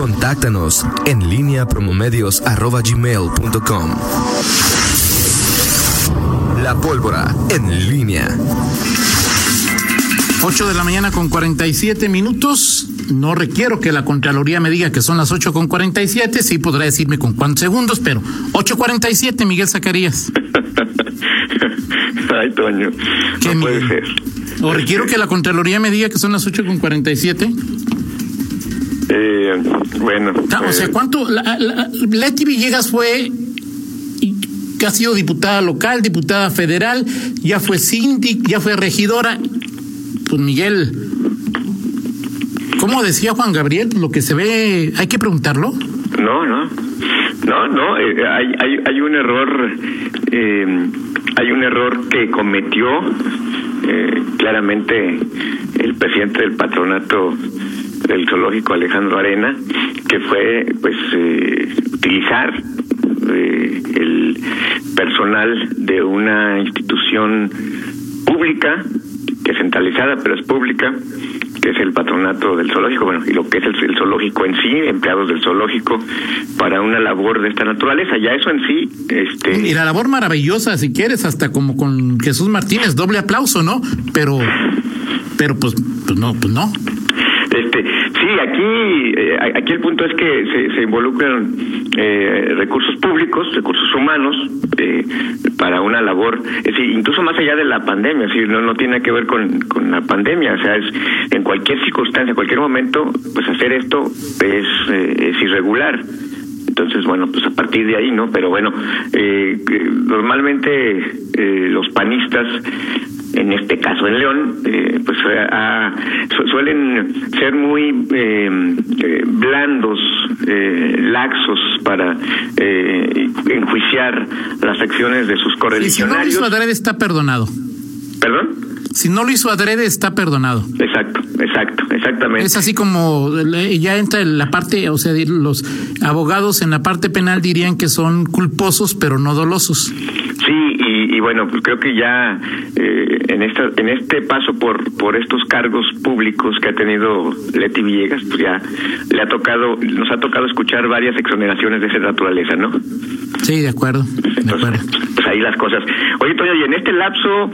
Contáctanos en línea promomedios.com. La pólvora en línea. 8 de la mañana con 47 minutos. No requiero que la Contraloría me diga que son las 8 con 47. Sí podrá decirme con cuántos segundos, pero 8.47, Miguel Zacarías. Ay, Toño. ¿Qué, no puede Miguel? ser. ¿O requiero que la Contraloría me diga que son las 8 con 47? Eh, bueno. Ah, O sea, eh, ¿cuánto? La, la- Leti Villegas fue, que ha sido diputada local, diputada federal, ya fue síndic, ya fue regidora. Pues Miguel, ¿cómo decía Juan Gabriel? Lo que se ve, hay que preguntarlo. No, no. No, no, eh, hay, hay, hay un error, eh, hay un error que cometió eh, claramente el presidente del patronato del zoológico Alejandro Arena, que fue pues eh, utilizar eh, el personal de una institución pública, que es centralizada pero es pública, que es el patronato del zoológico, bueno, y lo que es el, el zoológico en sí, empleados del zoológico, para una labor de esta naturaleza. Ya eso en sí, este, Y la labor maravillosa, si quieres, hasta como con Jesús Martínez, doble aplauso, ¿no? Pero, pero pues, pues no, pues no. Aquí, eh, aquí el punto es que se, involucran eh, recursos públicos, recursos humanos, eh, para una labor, es decir, incluso más allá de la pandemia, es no, no tiene que ver con, con la pandemia, o sea, es en cualquier circunstancia, en cualquier momento, pues hacer esto es, eh, es irregular. Entonces, bueno, pues a partir de ahí, ¿no? Pero bueno, eh, que normalmente eh, los panistas, en este caso en León, eh, pues eh, su- suelen ser muy eh, eh, blandos, eh, laxos para eh, enjuiciar las acciones de sus Y si no lo correligionarios. hizo adrede, está perdonado. ¿Perdón? Si no lo hizo adrede, está perdonado. Exacto, exacto, exactamente. Es así como ya entra en la parte, o sea, los abogados en la parte penal dirían que son culposos, pero no dolosos. Y, bueno, pues creo que ya eh, en esta en este paso por por estos cargos públicos que ha tenido Leti Villegas, pues ya le ha tocado nos ha tocado escuchar varias exoneraciones de esa naturaleza, ¿no? Sí, de acuerdo, de acuerdo. Entonces, pues ahí las cosas. Oye, Toño, y en este lapso,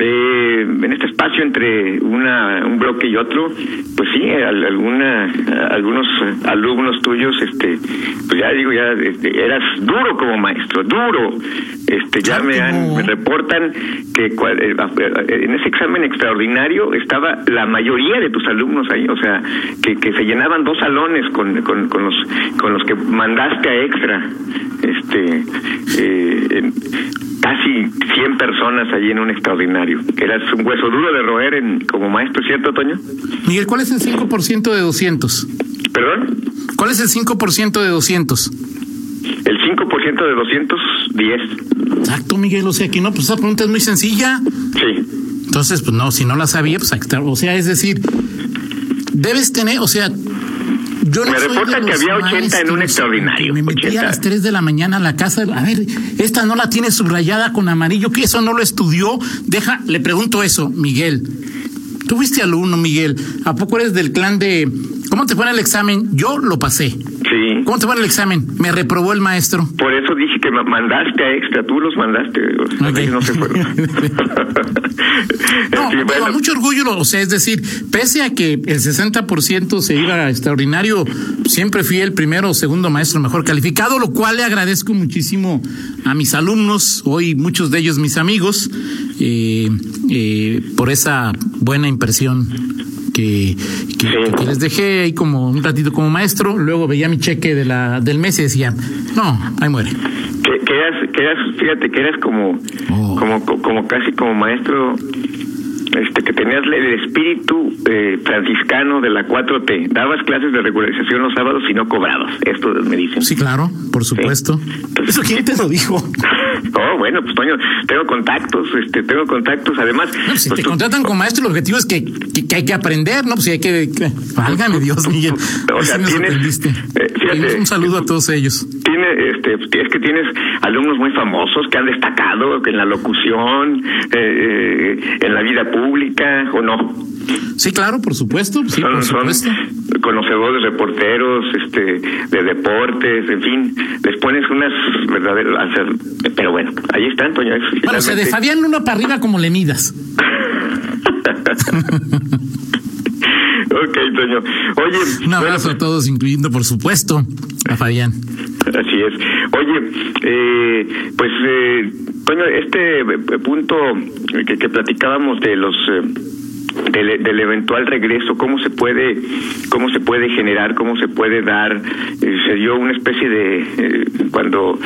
eh, en este espacio entre una un bloque y otro, pues sí, al- alguna, algunos alumnos tuyos, este, pues ya digo, ya este, eras duro como maestro, duro. Este, ya Claro me, han, reportan que eh, eh, en ese examen extraordinario estaba la mayoría de tus alumnos ahí, o sea, que, que se llenaban dos salones con, con, con los con los que mandaste a extra, este, eh, casi 100 personas allí en un extraordinario. Eras un hueso duro de roer en, como maestro, ¿cierto, Toño? Miguel, ¿cuál es el 5% de 200? ¿Perdón? ¿Cuál es el 5% de 200? El 5% de 210. Exacto, Miguel, o sea que no, pues esa pregunta es muy sencilla. Sí. Entonces, pues no, si no la sabía, pues está. o sea, es decir, debes tener, o sea, yo no Me reportan que había 80 en un extraordinario, Me metí 80. a las 3 de la mañana a la casa. A ver, esta no la tiene subrayada con amarillo, que eso no lo estudió. Deja, le pregunto eso, Miguel. Tú fuiste alumno, Miguel. ¿A poco eres del clan de cómo te fue en el examen? Yo lo pasé. Sí. ¿Cómo te en el examen? Me reprobó el maestro. Por eso dije que ma- mandaste a extra, tú los mandaste. o sea, Ok. ellos no se fueron. No, Sí, bueno, a mucho orgullo, lo- o sea, es decir, pese a que el 60% se iba a extraordinario, siempre fui el primero o segundo maestro mejor calificado, lo cual le agradezco muchísimo a mis alumnos, hoy muchos de ellos mis amigos, eh, eh, por esa buena impresión que, que- Sí. que les dejé ahí como un ratito como maestro, luego veía mi cheque de la, del mes y decía, no, ahí muere. que, que eras, que eras, fíjate que eras como, Oh. como, co- como casi como maestro, este, que tenías el espíritu eh, franciscano de la 4T. Dabas clases de regularización los sábados y no cobrabas. Esto me dicen. Sí, claro, por supuesto. Entonces- ¿Eso quién te lo dijo? Bueno, pues Toño, tengo contactos, este, tengo contactos, además. si pues, te contratan como maestro, el objetivo es que, que, hay que aprender, ¿no? Pues si hay que. válgame Dios, Miguel. O sea, tienes, eh, un saludo a todos ellos. Tiene, este, es que tienes alumnos muy famosos que han destacado en la locución, eh, eh, en la vida pública, ¿o no? Sí, claro, por supuesto. Sí, son, por supuesto. conocedores, reporteros, este, de deportes, en fin, les pones unas verdaderas. Pero bueno, ahí están, Toño. Bueno, o sea, de Fabián uno para arriba como le midas. ok, Toño. Oye. Un abrazo a todos, incluyendo, por supuesto, a Fabián. Así es. Oye, eh, pues, eh, Toño, este punto que, que platicábamos de los. Eh, del, del, eventual regreso, cómo se puede, cómo se puede generar, cómo se puede dar. Eh, se dio una especie de eh, cuando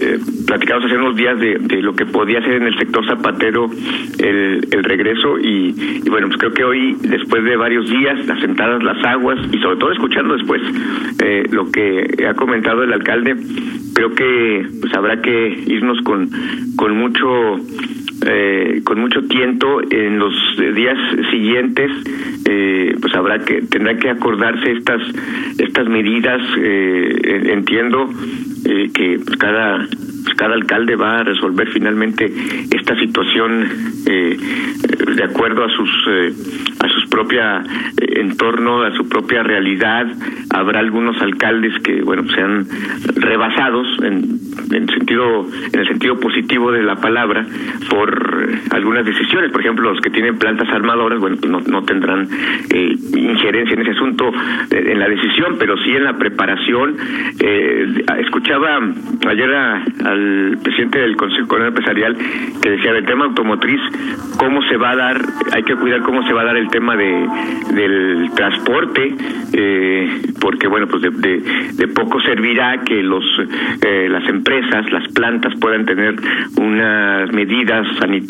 eh, platicamos hace unos días de, de, lo que podía ser en el sector zapatero el, el regreso y, y, bueno, pues creo que hoy, después de varios días, asentadas las aguas y sobre todo escuchando después lo que ha comentado el alcalde, creo que pues habrá que irnos con, con mucho eh, con mucho tiento en los días siguientes eh, pues habrá que tendrá que acordarse estas estas medidas eh, entiendo eh, que pues, cada pues, cada alcalde va a resolver finalmente esta situación eh, de acuerdo a sus eh, a sus propia eh, entorno a su propia realidad. Habrá algunos alcaldes que bueno sean rebasados en, en sentido en el sentido positivo de la palabra por algunas decisiones. Por ejemplo los que tienen plantas armadoras bueno pues no, no tendrán injerencia en ese asunto en la decisión pero sí en la preparación. Escuchaba ayer al presidente del Consejo Empresarial que decía del tema automotriz, cómo se va a dar, hay que cuidar cómo se va a dar el tema de del transporte, eh, porque bueno, pues de, de, poco servirá que los eh, las empresas, las plantas puedan tener unas medidas sanitarias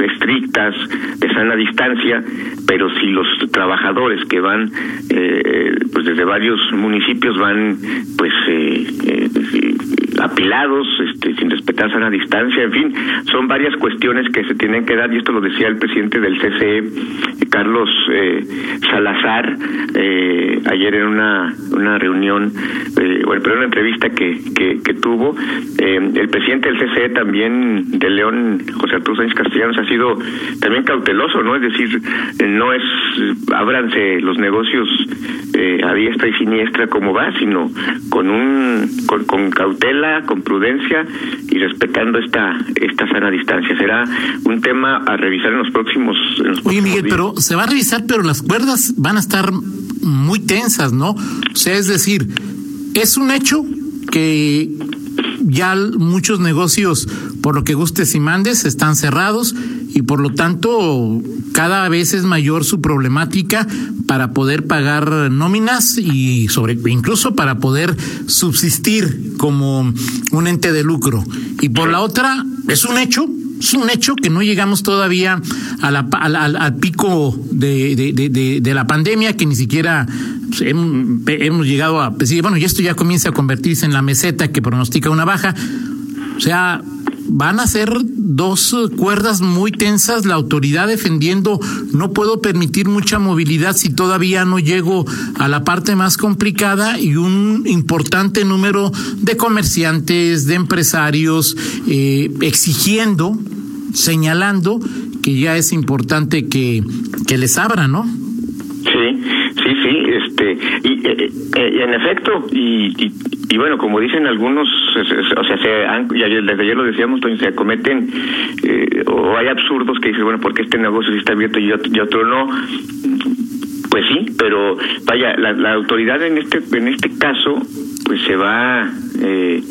estrictas de sana distancia, pero si los trabajadores que van eh, pues desde varios municipios van pues eh, apilados, este, sin respetar sana distancia, en fin, son varias cuestiones que se tienen que dar y esto lo decía el presidente del CCE, Carlos eh, Salazar, eh, ayer en una, una reunión, eh, bueno, pero una entrevista que, que, que tuvo, eh, el presidente del CCE también de León, José Arturo Sánchez Castellanos, ha sido también cauteloso, ¿no? Es decir, no es, ábranse los negocios a diestra y siniestra como va, sino con un, con, con cautela, con prudencia y respetando esta esta sana distancia. Será un tema a revisar en los próximos. En los Oye, Miguel, pero se va a revisar, pero las cuerdas van a estar muy tensas, ¿no? O sea, es decir, es un hecho que ya muchos negocios, por lo que gustes y mandes, están cerrados y por lo tanto cada vez es mayor su problemática para poder pagar nóminas y sobre incluso para poder subsistir como un ente de lucro. Y por la otra, es un hecho es un hecho que no llegamos todavía a la, al, pico de, de, la pandemia, que ni siquiera pues, hemos, llegado a decir, bueno, y esto ya comienza a convertirse en la meseta que pronostica una baja. O sea, van a ser dos cuerdas muy tensas, la autoridad defendiendo no puedo permitir mucha movilidad si todavía no llego a la parte más complicada y un importante número de comerciantes, de empresarios eh, exigiendo, señalando que ya es importante que, que les abran, ¿no? Sí, sí, sí, este, y, eh, eh, en efecto, y, y, bueno, como dicen algunos, o sea, se han, y desde ayer lo decíamos, se cometen, eh, o hay absurdos que dicen, bueno, porque este negocio sí está abierto y otro, y otro no? Pues sí, pero vaya, la, la autoridad en este, en este caso, pues se va, eh,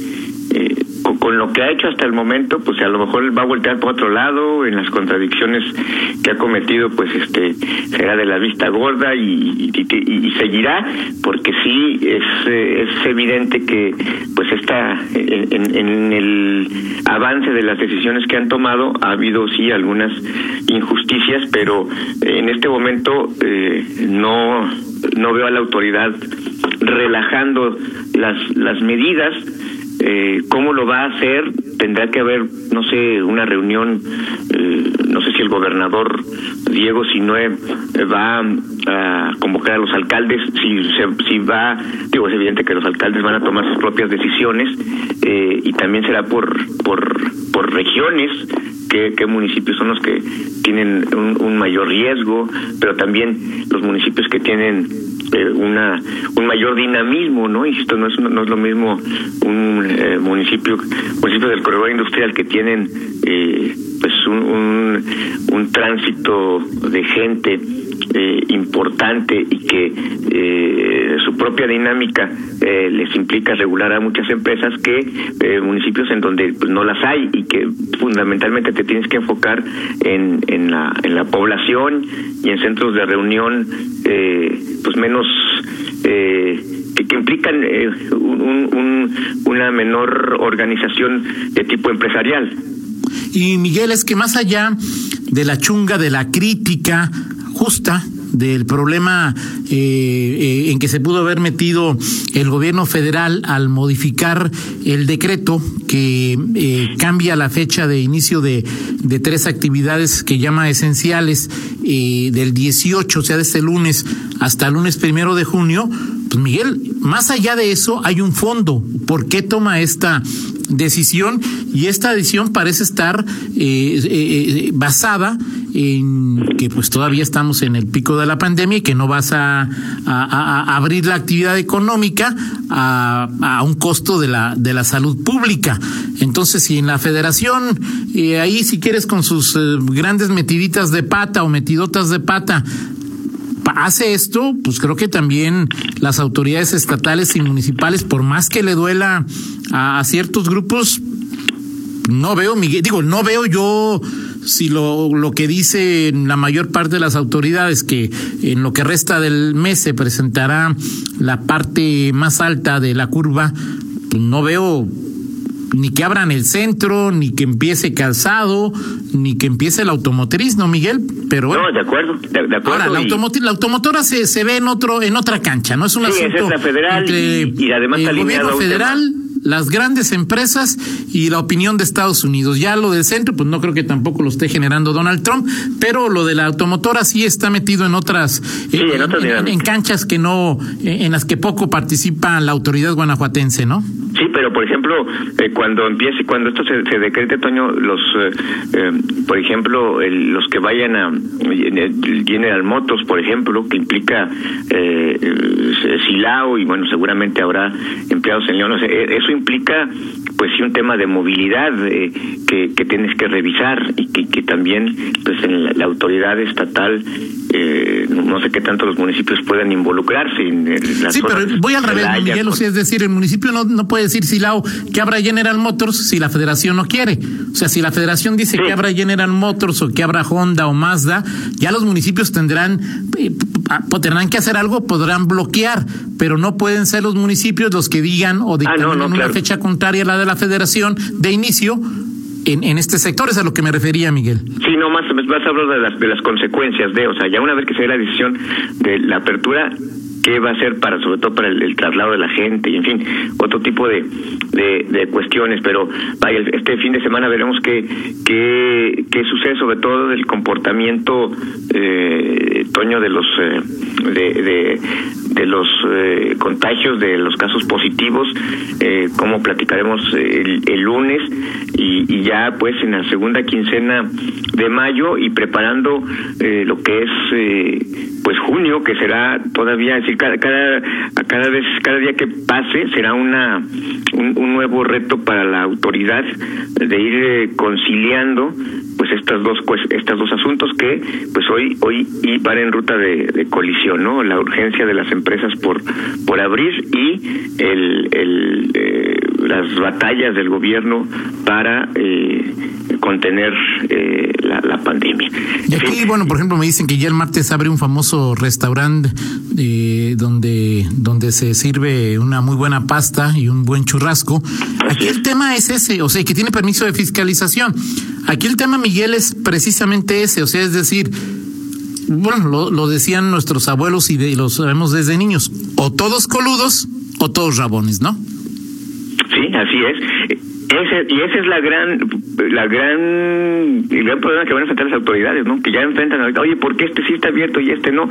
eh, con, lo que ha hecho hasta el momento, pues a lo mejor va a voltear por otro lado, en las contradicciones que ha cometido, pues este será de la vista gorda y, y, seguirá, porque sí es, es evidente que pues está en, en, el avance de las decisiones que han tomado ha habido sí algunas injusticias, pero en este momento eh, no no veo a la autoridad relajando las las medidas Eh, ¿Cómo lo va a hacer? Tendrá que haber, no sé, una reunión, eh, no sé si el gobernador Diego Sinue va a convocar a los alcaldes, si, si va, digo, es evidente que los alcaldes van a tomar sus propias decisiones eh, y también será por, por, por regiones qué, municipios son los que tienen un, mayor riesgo, pero también los municipios que tienen una un mayor dinamismo, ¿no? Insisto, no es, no es lo mismo un eh, municipio, municipio del corredor industrial que tienen eh, pues un, un, un tránsito de gente eh, importante y que eh, propia dinámica eh, les implica regular a muchas empresas que eh, municipios en donde pues, no las hay y que fundamentalmente te tienes que enfocar en, en, la, en la población y en centros de reunión eh, pues menos eh, que, que implican eh, un, un, una menor organización de tipo empresarial. Y Miguel, es que más allá de la chunga, de la crítica justa, del problema eh, eh, en que se pudo haber metido el gobierno federal al modificar el decreto que eh, cambia la fecha de inicio de, de tres actividades que llama esenciales del 18, o sea, desde el lunes hasta el lunes primero de junio. Pues Miguel, más allá de eso hay un fondo. ¿Por qué toma esta decisión? Y esta decisión parece estar eh, eh, basada en que pues todavía estamos en el pico de la pandemia y que no vas a, abrir la actividad económica a, un costo de la, de la salud pública. Entonces, si en la federación, eh, ahí si quieres con sus eh, grandes metiditas de pata o metidotas de pata, hace esto, pues creo que también las autoridades estatales y municipales, por más que le duela a, a ciertos grupos, no veo, Miguel, digo, no veo yo si lo, lo que dice la mayor parte de las autoridades, que en lo que resta del mes se presentará la parte más alta de la curva, pues no veo ni que abran el centro, ni que empiece calzado, ni que empiece la automotriz, ¿no, Miguel? Pero bueno. No, de acuerdo, de, de acuerdo. Ahora, la, automotriz, la automotora se, se ve en otro, en otra cancha, ¿no? Es un sí, es la federal entre y, y además el gobierno federal, las grandes empresas y la opinión de Estados Unidos. Ya lo del centro, pues no creo que tampoco lo esté generando Donald Trump, pero lo de la automotora sí está metido en otras, sí, en, en, otras en, en, canchas que no, en las que poco participa la autoridad guanajuatense, ¿no? Sí, pero por ejemplo, eh, cuando empiece, cuando esto se, se decrete, Toño, los, eh, eh, por ejemplo, el, los que vayan a General Motors, por ejemplo, que implica eh, Silao y bueno, seguramente habrá empleados en León, o sea, eso implica pues sí un tema de movilidad eh, que, que, tienes que revisar y que, que también pues en la, la autoridad estatal eh, no sé qué tanto los municipios pueden involucrarse en, en las Sí, pero voy al revés, Miguel, o sea, es decir, el municipio no, no puede decir Silao que abra General Motors si la federación no quiere. O sea, si la federación dice sí. que abra General Motors o que abra Honda o Mazda, ya los municipios tendrán eh, tendrán que hacer algo, podrán bloquear, pero no pueden ser los municipios los que digan o dictaminen ah, no, no, una claro. fecha contraria a la de la federación de inicio en, en, este sector, es a lo que me refería, Miguel. Sí, no, más, más hablo de las, de las consecuencias de, o sea, ya una vez que se dé la decisión de la apertura, qué va a ser para sobre todo para el, traslado de la gente y en fin otro tipo de, de, cuestiones pero vaya este fin de semana veremos qué qué, qué sucede sobre todo del comportamiento eh, Toño de los eh, de, de, los eh, contagios de los casos positivos eh, como platicaremos el, el lunes y, y, ya pues en la segunda quincena de mayo y preparando eh, lo que es eh, pues junio que será todavía decir cada, cada vez cada día que pase será una un, un nuevo reto para la autoridad de ir eh, conciliando pues estas dos pues, estas dos asuntos que pues hoy hoy y van en ruta de, de, colisión no la urgencia de las empresas por por abrir y el, el eh, las batallas del gobierno para eh, contener eh, pandemia. Y aquí, sí. bueno, por ejemplo, me dicen que ya el martes abre un famoso restaurante eh, donde, donde se sirve una muy buena pasta y un buen churrasco. Aquí el tema es ese, o sea, que tiene permiso de fiscalización. Aquí el tema, Miguel, es precisamente ese, o sea, es decir, bueno, lo, lo decían nuestros abuelos y de, lo sabemos desde niños, o todos coludos o todos rabones, ¿no? Sí, así es. Ese, y ese es la gran, la gran, el gran problema que van a enfrentar las autoridades, ¿no? Que ya enfrentan ahorita, oye, ¿por qué este sí está abierto y este no?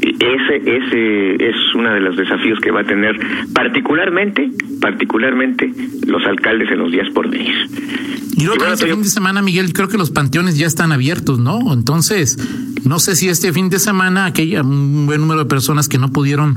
Ese, ese es uno de los desafíos que va a tener particularmente, particularmente los alcaldes en los días por venir. Y luego este fin de semana, Miguel, creo que los panteones ya están abiertos, ¿no? Entonces, no sé si este fin de semana aquella un buen número de personas que no pudieron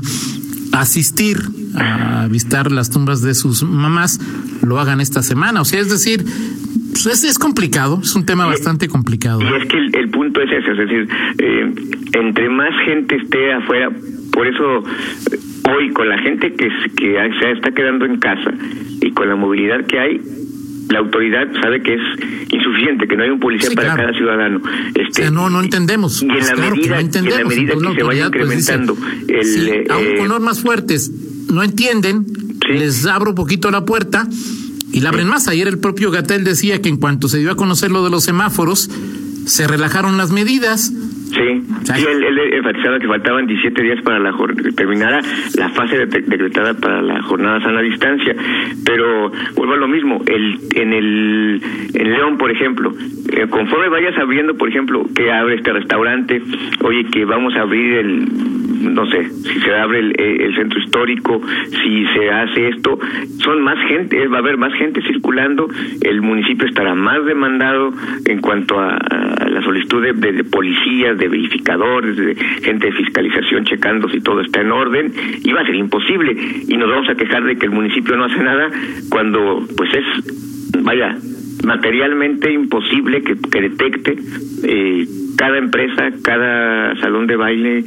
asistir a visitar las tumbas de sus mamás lo hagan esta semana. O sea, es decir, pues es, complicado, es un tema bastante complicado. Y es que el, punto es ese, es decir, eh, entre más gente esté afuera, por eso eh, hoy con la gente que, que se está quedando en casa y con la movilidad que hay, la autoridad sabe que es insuficiente, que no hay un policía para cada ciudadano. Este, no, no entendemos. Y en la medida, en la medida que se vaya pues, incrementando el, eh, aún con normas fuertes no entienden, les abro un poquito la puerta y la abren más. Ayer el propio Gatel decía que en cuanto se dio a conocer lo de los semáforos, se relajaron las medidas Sí, sí. Él, él, enfatizaba que faltaban 17 días para la que terminara la fase decretada para la jornada sana distancia, pero vuelvo a lo mismo, el, en el en León, por ejemplo, eh, conforme vayas abriendo, por ejemplo, que abre este restaurante, oye, que vamos a abrir el, no sé, si se abre el, el centro histórico, si se hace esto, son más gente, va a haber más gente circulando, el municipio estará más demandado en cuanto a, la solicitud de, de, de policías, de verificadores, de gente de fiscalización checando si todo está en orden, y va a ser imposible. Y nos vamos a quejar de que el municipio no hace nada cuando, pues es, vaya, materialmente imposible que, detecte eh, cada empresa, cada salón de baile,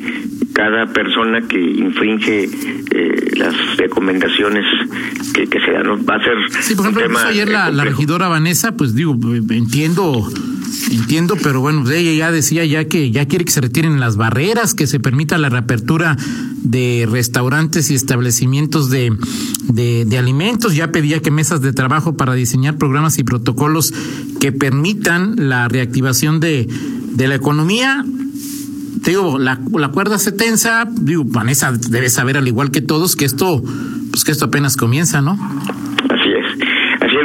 cada persona que infringe eh, las recomendaciones que, se dan. Va a ser. Sí, por ejemplo, ayer la, la regidora Vanessa, pues digo, entiendo Entiendo, pero bueno, pues ella ya decía ya que ya quiere que se retiren las barreras, que se permita la reapertura de restaurantes y establecimientos de, de, alimentos. Ya pedía que mesas de trabajo para diseñar programas y protocolos que permitan la reactivación de, de la economía. Te digo, la, la cuerda se tensa. Digo, Vanessa debe saber al igual que todos que esto, pues que esto apenas comienza, ¿no?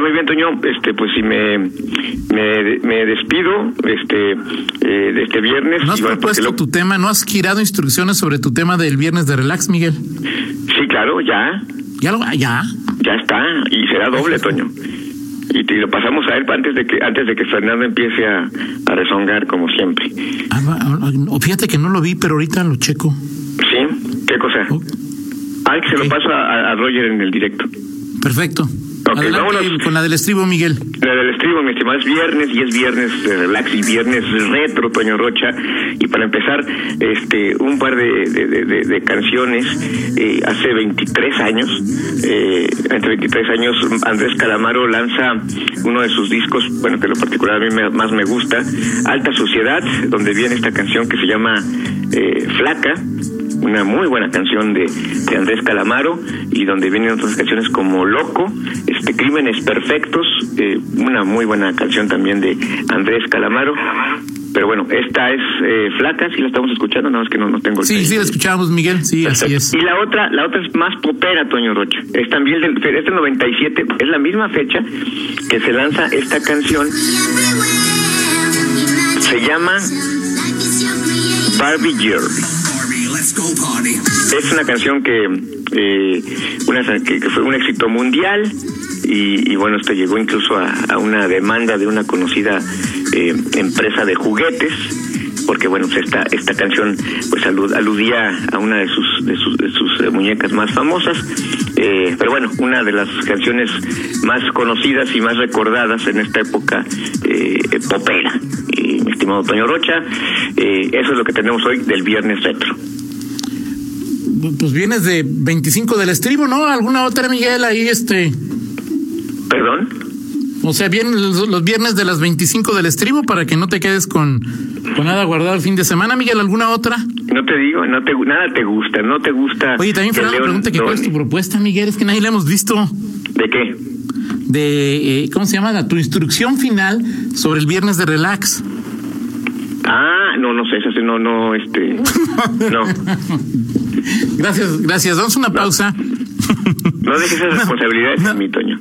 muy bien, Toño. Este, pues si me, me, despido este, eh, de este viernes. ¿No has propuesto tu tema? ¿No has girado instrucciones sobre tu tema del viernes de relax, Miguel? Sí, claro, ya. ¿Ya? Lo, ya? Ya está, y será doble, Toño. Y, lo pasamos a él antes de que antes de que Fernando empiece a, a rezongar como siempre. Ah, ah, fíjate que no lo vi, pero ahorita lo checo. ¿Sí? ¿Qué cosa? Oh. Ah, que se lo paso a Roger en el directo. Perfecto. Con la del estribo, Miguel. La del estribo, mi estimado, es viernes y es viernes de relax y viernes retro, Toño Rocha. Y para empezar, este, un par de, de, canciones. Eh, hace 23 años, eh, entre 23 años, Andrés Calamaro lanza uno de sus discos, bueno, que lo particular a mí más me gusta, Alta Sociedad, donde viene esta canción que se llama eh, Flaca una muy buena canción de, de, Andrés Calamaro y donde vienen otras canciones como Loco, este Crímenes Perfectos, eh, una muy buena canción también de Andrés Calamaro. Pero bueno, esta es eh, flaca, si la estamos escuchando, nada más que no, no tengo el Sí, sí, la escuchamos, Miguel, sí, así es. Y la otra, la otra es más popera, Toño Rocha. Es también del, es del 97, es la misma fecha que se lanza esta canción. Se llama Barbie Girl. Es una canción que, eh, que, fue un éxito mundial y, bueno, esto llegó incluso a, una demanda de una conocida eh, empresa de juguetes porque bueno pues esta esta canción pues aludía a una de sus de sus, de sus eh, muñecas más famosas. Pero bueno una de las canciones más conocidas y más recordadas en esta época popera. Mi estimado Toño Rocha eso es lo que tenemos hoy del viernes retro pues vienes de 25 del estribo, ¿no? ¿Alguna otra, Miguel, ahí este? ¿Perdón? O sea, vienen los, viernes de las 25 del estribo para que no te quedes con, con nada guardado el fin de semana, Miguel, ¿alguna otra? No te digo, no te, nada te gusta, no te gusta. Oye, también Fernando pregunta que cuál es tu propuesta, Miguel, es que nadie la hemos visto. ¿De qué? De, eh, ¿cómo se llama? Tu instrucción final sobre el viernes de relax. Ah, no, no sé, esa no, no, este, no. Gracias, gracias. Damos una pausa. No dejes esas responsabilidades a mí, Toño.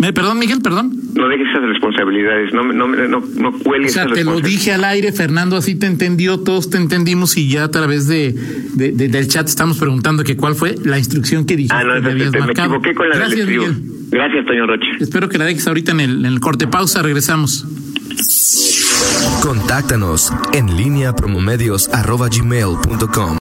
Me, perdón, Miguel, perdón. No dejes esas responsabilidades, no, no, no, no cuelgues O sea, te lo dije al aire, Fernando, así te entendió, todos te entendimos y ya a través de, de, de del chat estamos preguntando que cuál fue la instrucción que dijiste Ah, no, que me habías me marcado. equivoqué con la Gracias, del. Miguel. Gracias, Toño Roche. Espero que la dejes ahorita en el, en el corte. Pausa, regresamos. Contáctanos en línea promomedios